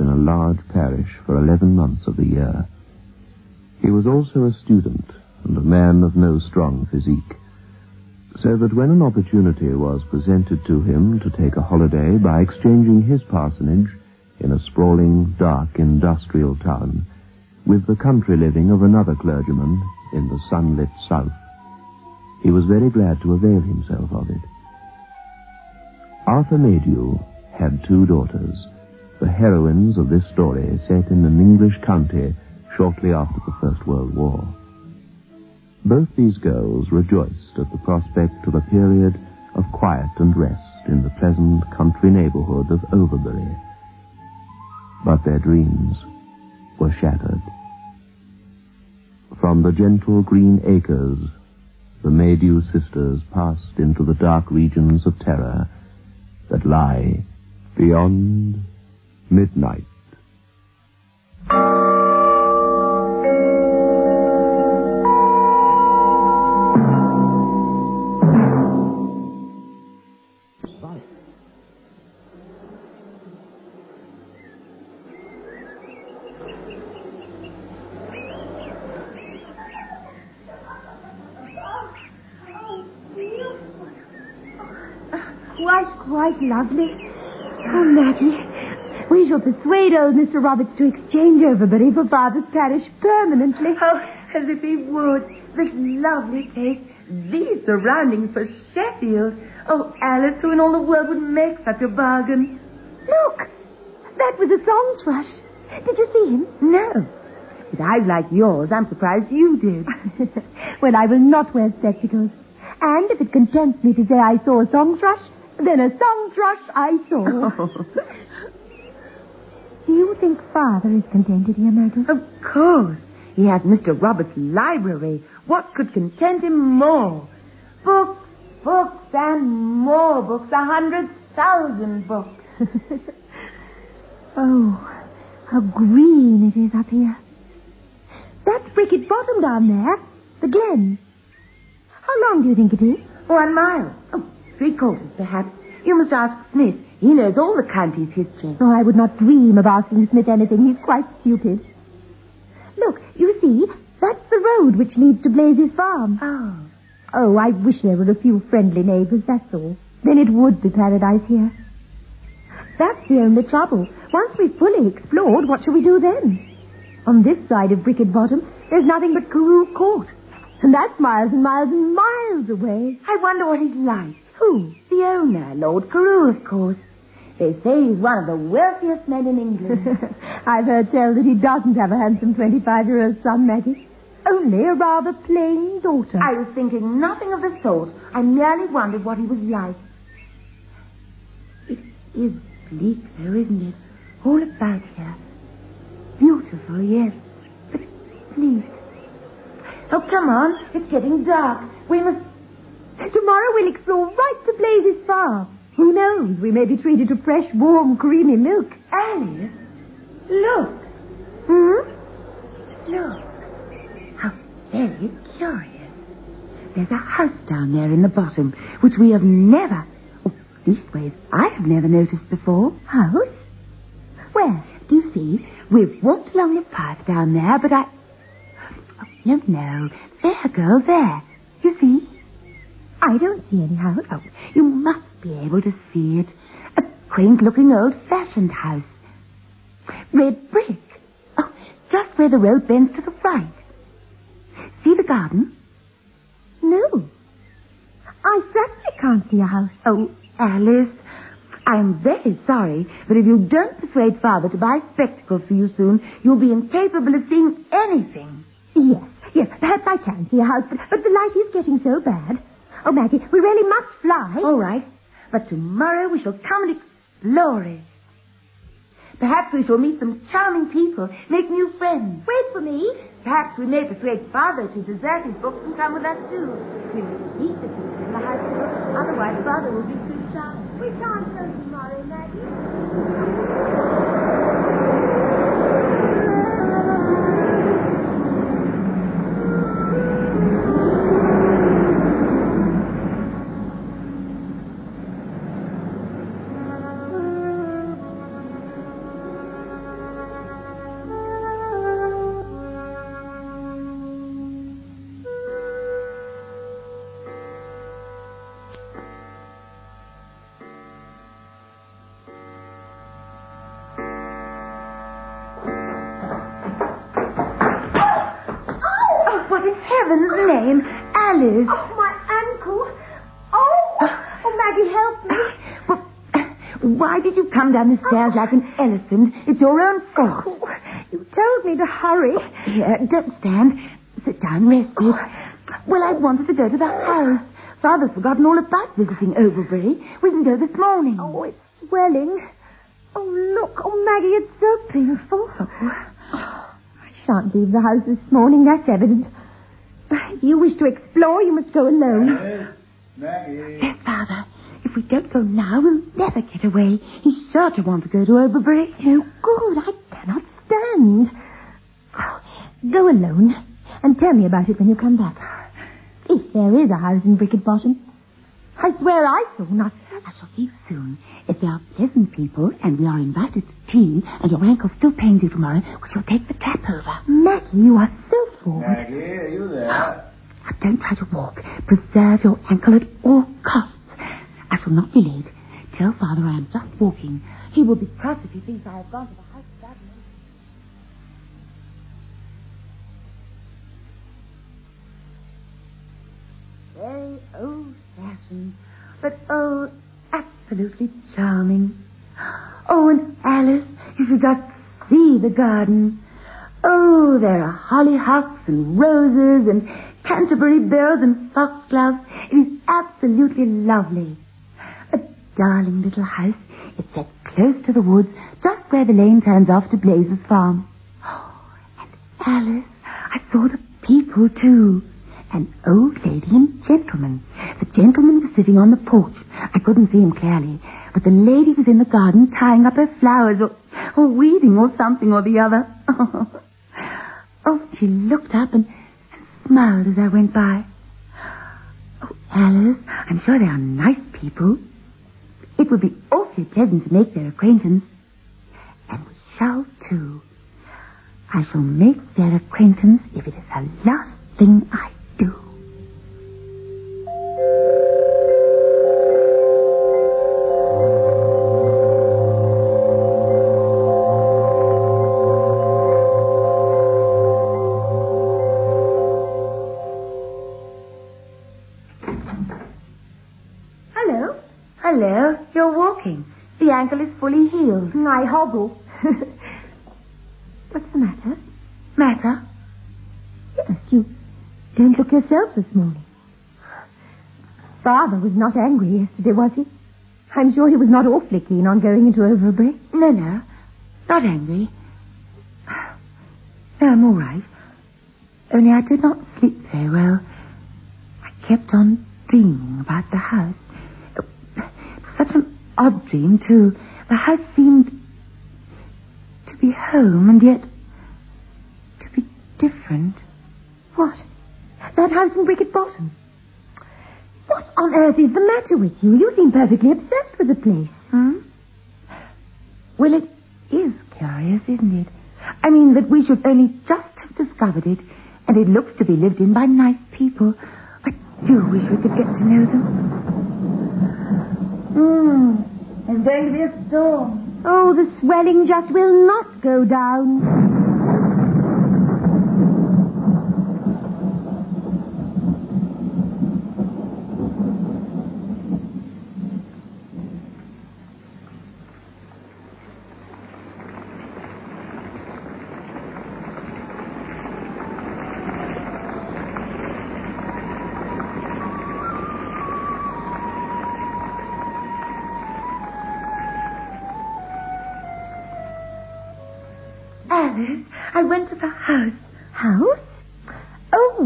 in a large parish for eleven months of the year. He was also a student and a man of no strong physique, so that when an opportunity was presented to him to take a holiday by exchanging his parsonage in a sprawling, dark industrial town with the country living of another clergyman in the sunlit south, he was very glad to avail himself of it. Arthur Maydew had two daughters, the heroines of this story set in an English county shortly after the First World War. Both these girls rejoiced at the prospect of a period of quiet and rest in the pleasant country neighborhood of Overbury. But their dreams were shattered. From the gentle green acres, the Maydew sisters passed into the dark regions of terror that lie beyond midnight. Quite, quite lovely. Oh, Maggie, we shall persuade old Mr. Roberts to exchange Overbury for Father's parish permanently. Oh, as if he would. This lovely place, these surroundings for Sheffield. Oh, Alice, who in all the world would make such a bargain? Look, that was a song thrush. Did you see him? No. With eyes like yours, I'm surprised you did. well, I will not wear spectacles. And if it contents me to say I saw a song thrush, then a song thrush I saw. Oh. Do you think Father is contented here, Maggie? Of course. He has Mr. Roberts' library. What could content him more? Books, books, and more books. A hundred thousand books. oh, how green it is up here. That Bricket Bottom down there, the glen. How long do you think it is? One mile. Oh, three quarters, perhaps. You must ask Smith. He knows all the county's history. Oh, I would not dream of asking Smith anything. He's quite stupid. Look, you see, that's the road which leads to Blazes Farm. Oh. Oh, I wish there were a few friendly neighbors, that's all. Then it would be paradise here. That's the only trouble. Once we've fully explored, what shall we do then? On this side of Bricket Bottom, there's nothing but Carew Court. And that's miles and miles and miles away. I wonder what he's like. Who? The owner, Lord Carew, of course. They say he's one of the wealthiest men in England. I've heard tell that he doesn't have a handsome 25-year-old son, Maggie. Only a rather plain daughter. I was thinking nothing of the sort. I merely wondered what he was like. It is bleak, though, isn't it? All about here. Beautiful, yes, but bleak. Oh, come on. It's getting dark. We must... Tomorrow we'll explore right to Blazes Farm. Who knows? We may be treated to fresh, warm, creamy milk. Alice, look. Hmm? Look. How very curious. There's a house down there in the bottom, which we have never, oh, leastways, I have never noticed before. House? Where? Do you see? We've walked along the path down there, but I... Oh, no, no. There, girl, there. You see? I don't see any house. Oh, you must be able to see it. A quaint-looking old-fashioned house. Red brick. Oh, just where the road bends to the right. See the garden? No. I certainly can't see a house. Oh, Alice, I'm very sorry, but if you don't persuade Father to buy spectacles for you soon, you'll be incapable of seeing anything. Yes, yes, perhaps I can see a house, but, but the light is getting so bad. Oh, Maggie, we really must fly. All right, but tomorrow we shall come and explore it. Perhaps we shall meet some charming people, make new friends. Wait for me. Perhaps we may persuade Father to desert his books and come with us too. We must meet the people in the hospital, otherwise Father will be too shy. We can't go tomorrow, Maggie. Why did you come down the stairs like an elephant? It's your own fault. Oh, you told me to hurry. Oh, Here, don't stand. Sit down, rest it. Oh. Well, I wanted to go to the house. Father's forgotten all about visiting Overbury. We can go this morning. Oh, it's swelling. Oh, look. Oh, Maggie, it's so painful. Oh. I shan't leave the house this morning, that's evident. If you wish to explore, you must go alone. Yes, Maggie. Yes, Father. If we don't go now, we'll never get away. He's sure to want to go to Overbury. No good. I cannot stand. Oh, go alone and tell me about it when you come back. If there is a house in Bricket Bottom. I swear I saw nothing. I shall see you soon. If they are pleasant people and we are invited to tea and your ankle still pains you tomorrow, we shall take the cab over. Maggie, you are so forward. Maggie, are you there? Now, don't try to walk. Preserve your ankle at all costs. I shall not be late. Tell Father I am just walking. He will be cross if he thinks I have gone to the house without me. Very old-fashioned, but oh, absolutely charming. Oh, and Alice, you should just see the garden. Oh, there are hollyhocks and roses and Canterbury bells and foxgloves. It is absolutely lovely. Darling little house. It's set close to the woods, just where the lane turns off to Blaze's farm. Oh, and Alice, I saw the people too. An old lady and gentleman. The gentleman was sitting on the porch. I couldn't see him clearly, but the lady was in the garden tying up her flowers or, or weeding or something or the other. Oh, she looked up and, and smiled as I went by. Oh, Alice, I'm sure they are nice people. It would be awfully pleasant to make their acquaintance. And we shall too. I shall make their acquaintance if it is the last thing I you're walking. The ankle is fully healed. I hobble. What's the matter? Matter? Yes, you don't look yourself this morning. Father was not angry yesterday, was he? I'm sure he was not awfully keen on going into Overbury. No, no. Not angry. No, I'm all right. Only I did not sleep very well. I kept on dreaming about the house. Such an odd dream, too. The house seemed to be home and yet to be different. What? That house in Bricket Bottom? What on earth is the matter with you? You seem perfectly obsessed with the place. Hmm? Well, it is curious, isn't it? I mean, that we should only just have discovered it, and it looks to be lived in by nice people. I do wish we could get to know them. Hmm. There's going to be a storm. Oh, the swelling just will not go down.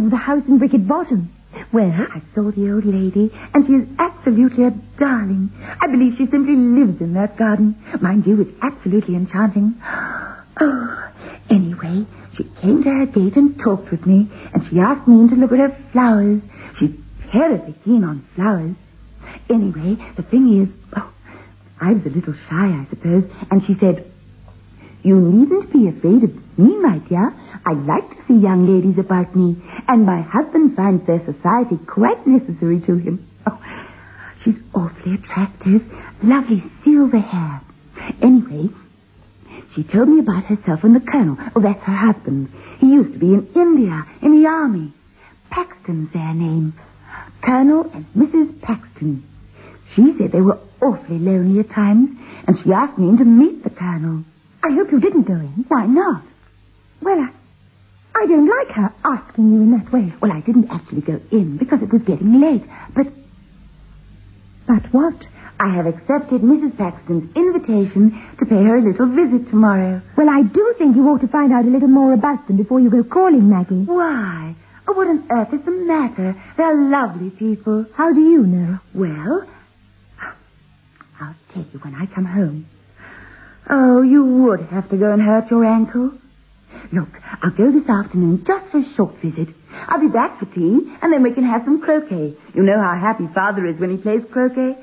Oh, the house in Bricket Bottom. Well, I saw the old lady, and she is absolutely a darling. I believe she simply lives in that garden. Mind you, it's absolutely enchanting. Oh, anyway, she came to her gate and talked with me, and she asked me to look at her flowers. She's terribly keen on flowers. Anyway, the thing is, oh, I was a little shy, I suppose, and she said, you needn't be afraid of me, my dear. I like to see young ladies about me, and my husband finds their society quite necessary to him. Oh, she's awfully attractive, lovely silver hair. Anyway, she told me about herself and the colonel. Oh, that's her husband. He used to be in India, in the army. Paxton's their name. Colonel and Mrs. Paxton. She said they were awfully lonely at times, and she asked me in to meet the Colonel. I hope you didn't go in. Why not? Well, I, I don't like her asking you in that way. Well, I didn't actually go in because it was getting late, but But what? I have accepted Mrs. Paxton's invitation to pay her a little visit tomorrow. Well, I do think you ought to find out a little more about them before you go calling Maggie. Why? Oh, what on earth is the matter? They're lovely people. How do you know? Well, I'll tell you when I come home. Oh, you would have to go and hurt your ankle. Look, I'll go this afternoon just for a short visit. I'll be back for tea, and then we can have some croquet. You know how happy Father is when he plays croquet.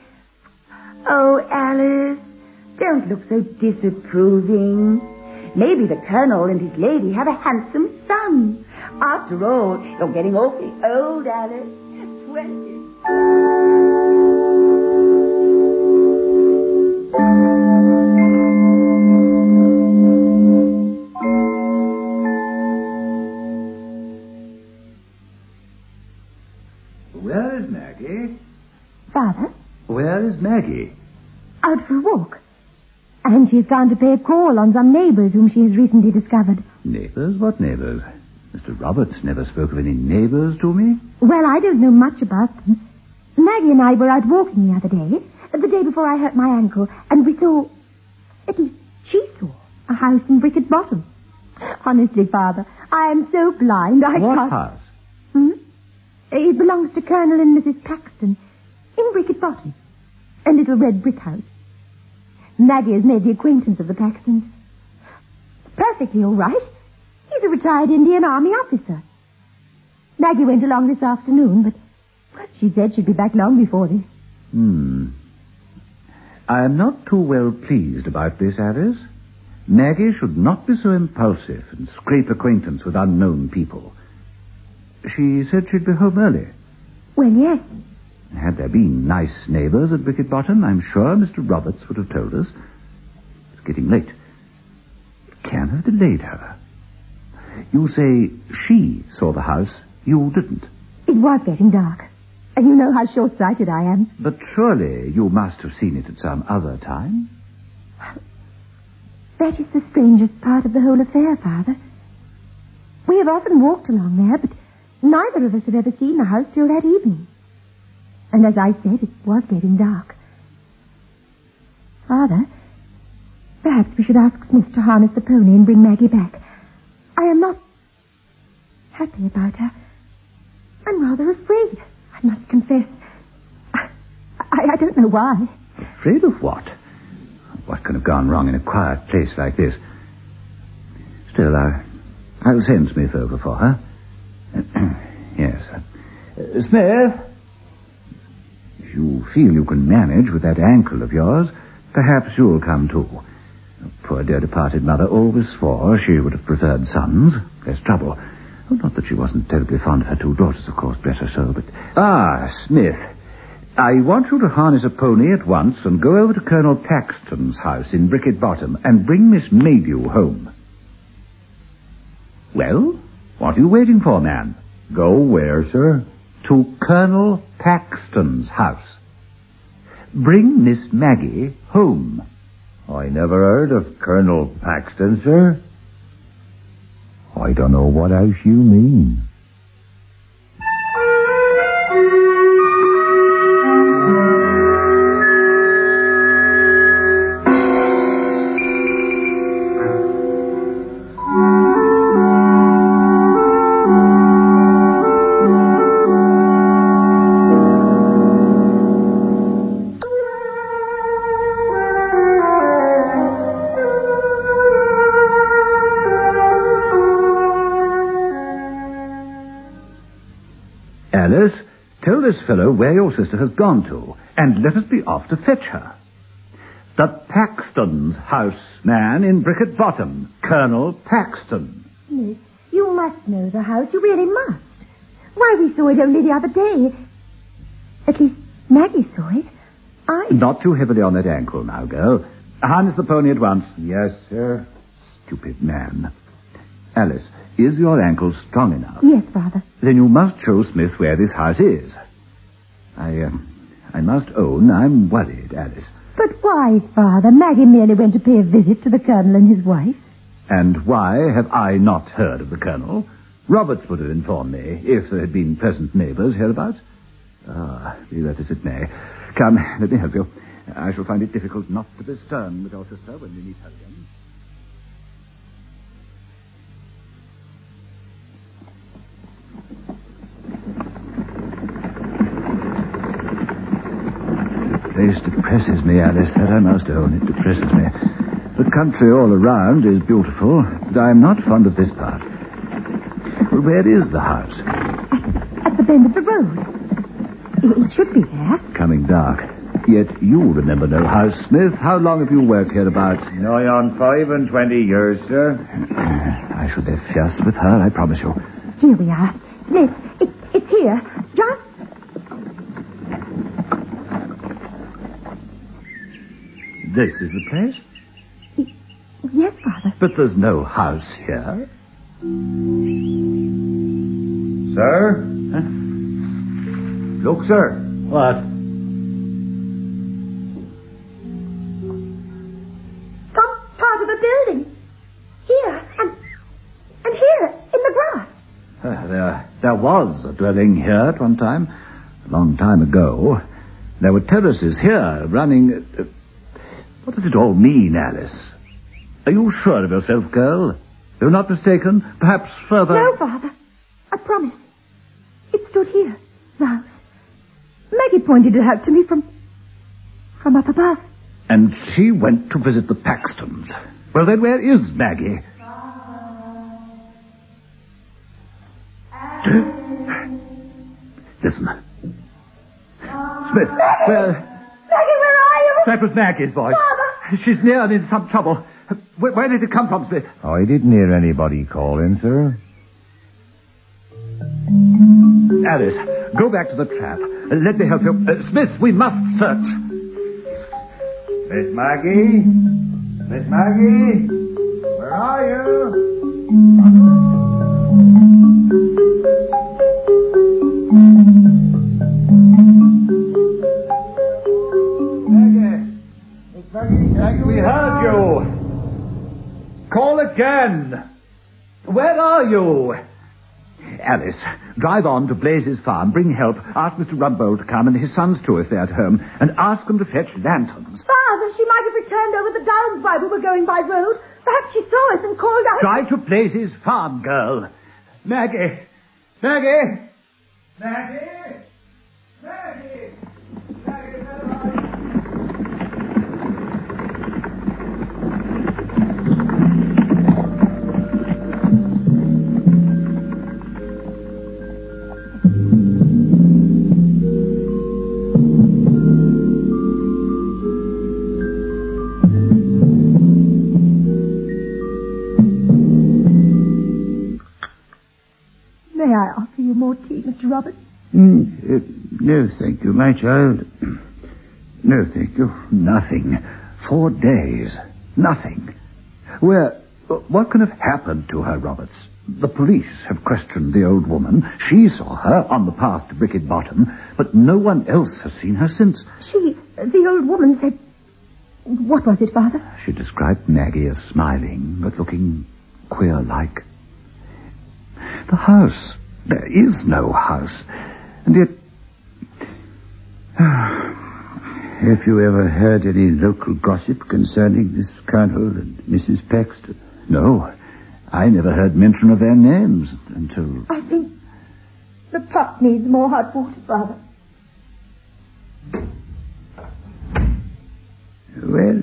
Oh, Alice, don't look so disapproving. Maybe the Colonel and his lady have a handsome son. After all, you're getting awfully old, Alice. Twenty. Maggie? out for a walk. And she's gone to pay a call on some neighbors whom she has recently discovered. Neighbors? What neighbors? Mr. Roberts never spoke of any neighbors to me. Well, I don't know much about them. Maggie and I were out walking the other day, the day before I hurt my ankle, and we saw, at least she saw, a house in Bricket Bottom. Honestly, Father, I am so blind I what can't... What house? Hmm? It belongs to Colonel and Mrs. Paxton in Bricket Bottom. A little red brick house. Maggie has made the acquaintance of the Paxtons. Perfectly all right. He's a retired Indian Army officer. Maggie went along this afternoon, but she said she'd be back long before this. Hmm. I am not too well pleased about this, Alice. Maggie should not be so impulsive and scrape acquaintance with unknown people. She said she'd be home early. Well, yes. Had there been nice neighbors at Bricket Bottom, I'm sure Mr. Roberts would have told us. It's getting late. It can have delayed her. You say she saw the house. You didn't. It was getting dark. And you know how short-sighted I am. But surely you must have seen it at some other time. That is the strangest part of the whole affair, Father. We have often walked along there, but neither of us had ever seen the house till that evening. And as I said, it was getting dark. Father, perhaps we should ask Smith to harness the pony and bring Maggie back. I am not happy about her. I'm rather afraid, I must confess. I, I don't know why. Afraid of what? What can have gone wrong in a quiet place like this? Still, I, I'll send Smith over for her. yes. Uh, Smith? You feel you can manage with that ankle of yours, perhaps you'll come too. Poor dear departed mother always swore she would have preferred sons. Less trouble. Not that she wasn't terribly fond of her two daughters, of course, bless her soul, but... Ah, Smith. I want you to harness a pony at once and go over to Colonel Paxton's house in Bricket Bottom and bring Miss Maydew home. Well, what are you waiting for, man? Go where, sir? To Colonel Paxton's house. Bring Miss Maggie home. I never heard of Colonel Paxton, sir. I don't know what house you mean. This fellow where your sister has gone to, and let us be off to fetch her. The Paxton's house, man, in Bricket Bottom. Colonel Paxton. Miss, you must know the house. You really must. Why, we saw it only the other day. At least Maggie saw it. I... Not too heavily on that ankle now, girl. Harness the pony at once. Yes, sir. Stupid man. Alice, is your ankle strong enough? Yes, Father. Then you must show Smith where this house is. I, uh, I must own I'm worried, Alice. But why, Father? Maggie merely went to pay a visit to the Colonel and his wife. And why have I not heard of the Colonel? Roberts would have informed me if there had been present neighbours hereabouts. Ah, be that as it may. Come, let me help you. I shall find it difficult not to be stern with your when we meet her again. The place depresses me, Alice, that I must own. It depresses me. The country all around is beautiful, but I am not fond of this part. Well, where is the house? At the bend of the road. It, it should be there. Coming dark. Yet you remember no house, Smith. How long have you worked hereabouts? Nigh on five and twenty years, sir. I shall be fierce with her, I promise you. Here we are. Smith, it, it's here. Just This is the place? Yes, Father. But there's no house here. Sir? Look, sir. What? Some part of a building. Here and and here in the grass. Uh, there, there was a dwelling here at one time. A long time ago. There were terraces here running. Uh, what does it all mean, Alice? Are you sure of yourself, girl? You're not mistaken? Perhaps further. No, Father. I promise. It stood here. The house. Maggie pointed it out to me from from up above. And she went to visit the Paxtons. Well, then, where is Maggie? Listen. Smith, where... That was Maggie's voice. Father! She's near and in some trouble. Where, where did it come from, Smith? I didn't hear anybody calling, sir. Alice, go back to the trap. Let me help you. Uh, Smith, we must search. Miss Maggie? Miss Maggie? Where are you? Again. Where are you? Alice, drive on to Blaze's farm, bring help, ask Mr. Rumbold to come and his sons too if they're at home, and ask them to fetch lanterns. Father, she might have returned over the downs while we were going by road. Perhaps she saw us and called out. Drive to Blaze's farm, girl. Maggie! Maggie! Maggie! Maggie! You more tea, Mr. Roberts? Mm, uh, no, thank you, my child. No, thank you. Nothing. Four days. Nothing. Where, what can have happened to her, Roberts? The police have questioned the old woman. She saw her on the path to Bricket Bottom, but no one else has seen her since. She, the old woman said... What was it, Father? She described Maggie as smiling, but looking queer-like. The house. There is no house. And yet... Have you ever heard any local gossip concerning this Colonel and Mrs. Paxton? No, I never heard mention of their names until... I think the pot needs more hot water, Father. Well,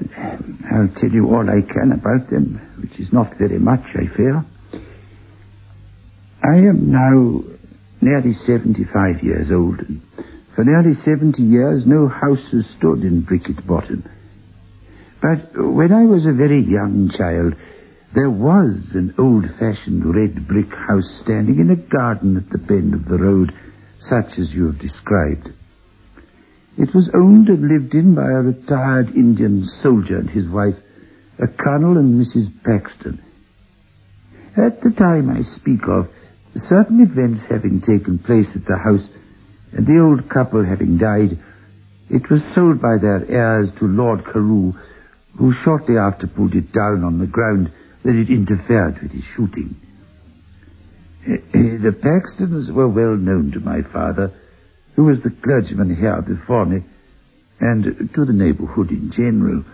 I'll tell you all I can about them, which is not very much, I fear. I am now nearly 75 years old, and for nearly 70 years no house has stood in Bricket Bottom. But when I was a very young child, there was an old-fashioned red brick house standing in a garden at the bend of the road, such as you have described. It was owned and lived in by a retired Indian soldier and his wife, a Colonel and Mrs. Paxton. At the time I speak of, certain events having taken place at the house, and the old couple having died, it was sold by their heirs to Lord Carew, who shortly after pulled it down on the ground that it interfered with his shooting. The Paxtons were well known to my father, who was the clergyman here before me, and to the neighborhood in general.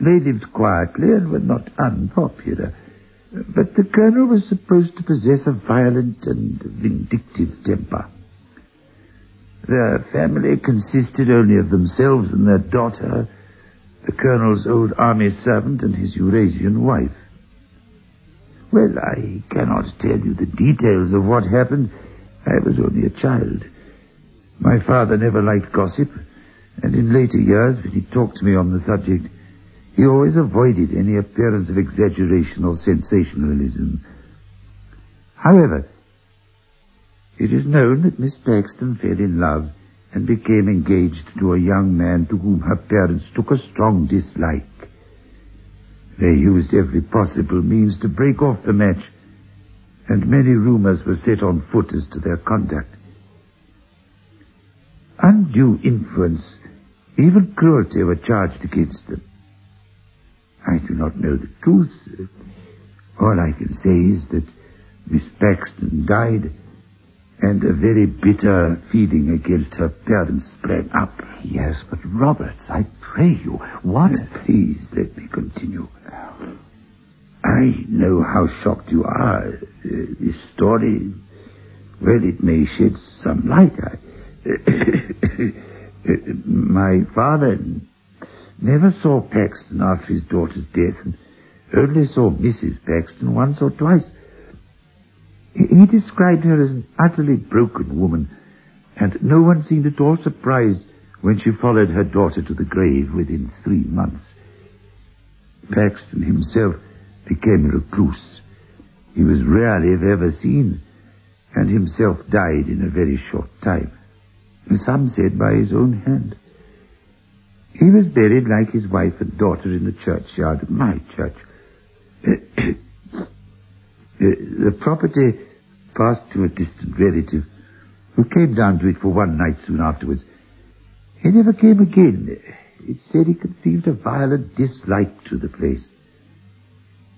They lived quietly and were not unpopular, but the colonel was supposed to possess a violent and vindictive temper. Their family consisted only of themselves and their daughter, the colonel's old army servant and his Eurasian wife. Well, I cannot tell you the details of what happened. I was only a child. My father never liked gossip, and in later years, when he talked to me on the subject, he always avoided any appearance of exaggeration or sensationalism. However, it is known that Miss Paxton fell in love and became engaged to a young man to whom her parents took a strong dislike. They used every possible means to break off the match, and many rumors were set on foot as to their conduct. Undue influence, even cruelty were charged against them. I do not know the truth. All I can say is that Miss Paxton died, and a very bitter feeling against her parents sprang up. Yes, but Roberts, I pray you, what? Please let me continue. I know how shocked you are. Uh, this story, well, it may shed some light. I, my father never saw Paxton after his daughter's death and only saw Mrs. Paxton once or twice. He described her as an utterly broken woman, and no one seemed at all surprised when she followed her daughter to the grave within three months. Paxton himself became a recluse. He was rarely if ever seen, and himself died in a very short time. Some said by his own hand. He was buried like his wife and daughter in the churchyard of my church. Uh, the property passed to a distant relative who came down to it for one night soon afterwards. He never came again. It said he conceived a violent dislike to the place.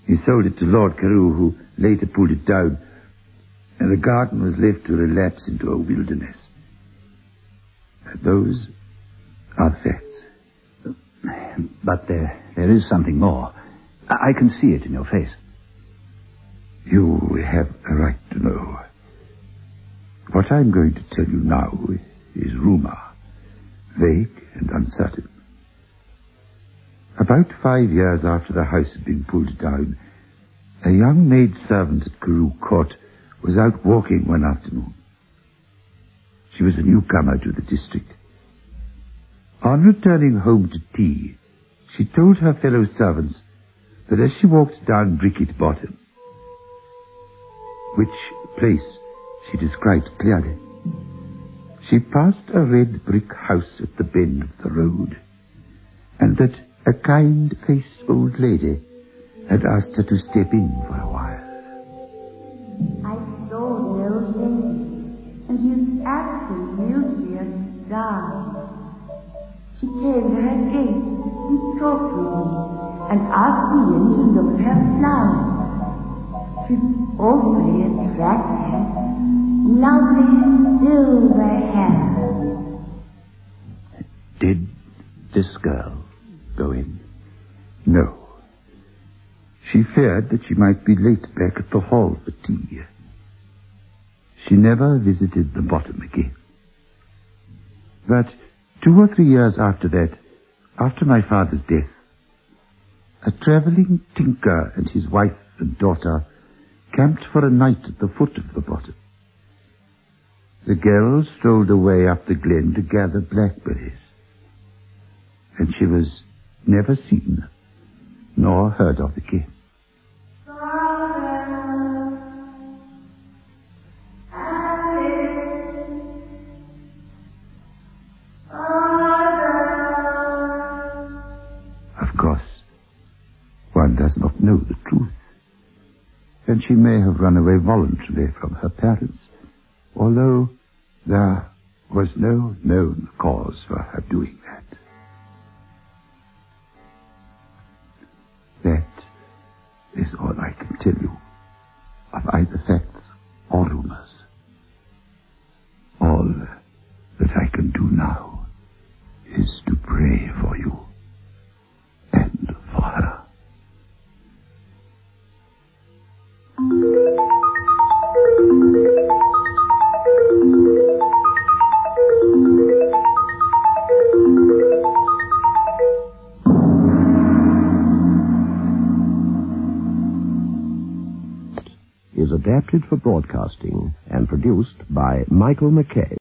He sold it to Lord Carew, who later pulled it down, and the garden was left to relapse into a wilderness. Those are the facts. But there, there is something more. I, I can see it in your face. You have a right to know. What I'm going to tell you now is rumor, vague and uncertain. About five years after the house had been pulled down, a young maid servant at Carew Court was out walking one afternoon. She was a newcomer to the district. On returning home to tea, she told her fellow servants that as she walked down Bricket Bottom, which place she described clearly, she passed a red brick house at the bend of the road, and that a kind-faced old lady had asked her to step in for a while. I saw the old lady, and she was absolutely a star. She came to her gate and talked with me, and asked me in to look at her flowers. She's awfully attractive, lovely silver hair. Did this girl go in? No. She feared that she might be late back at the hall for tea. She never visited the bottom again. But two or three years after that, after my father's death, a traveling tinker and his wife and daughter camped for a night at the foot of the bottom. The girl strolled away up the glen to gather blackberries, and she was never seen nor heard of again. Have run away voluntarily from her parents, although there was no known cause for her doing that. That is all I can tell you of either facts or rumors. All that I can do now is to pray for you adapted for broadcasting and produced by Michael McKay.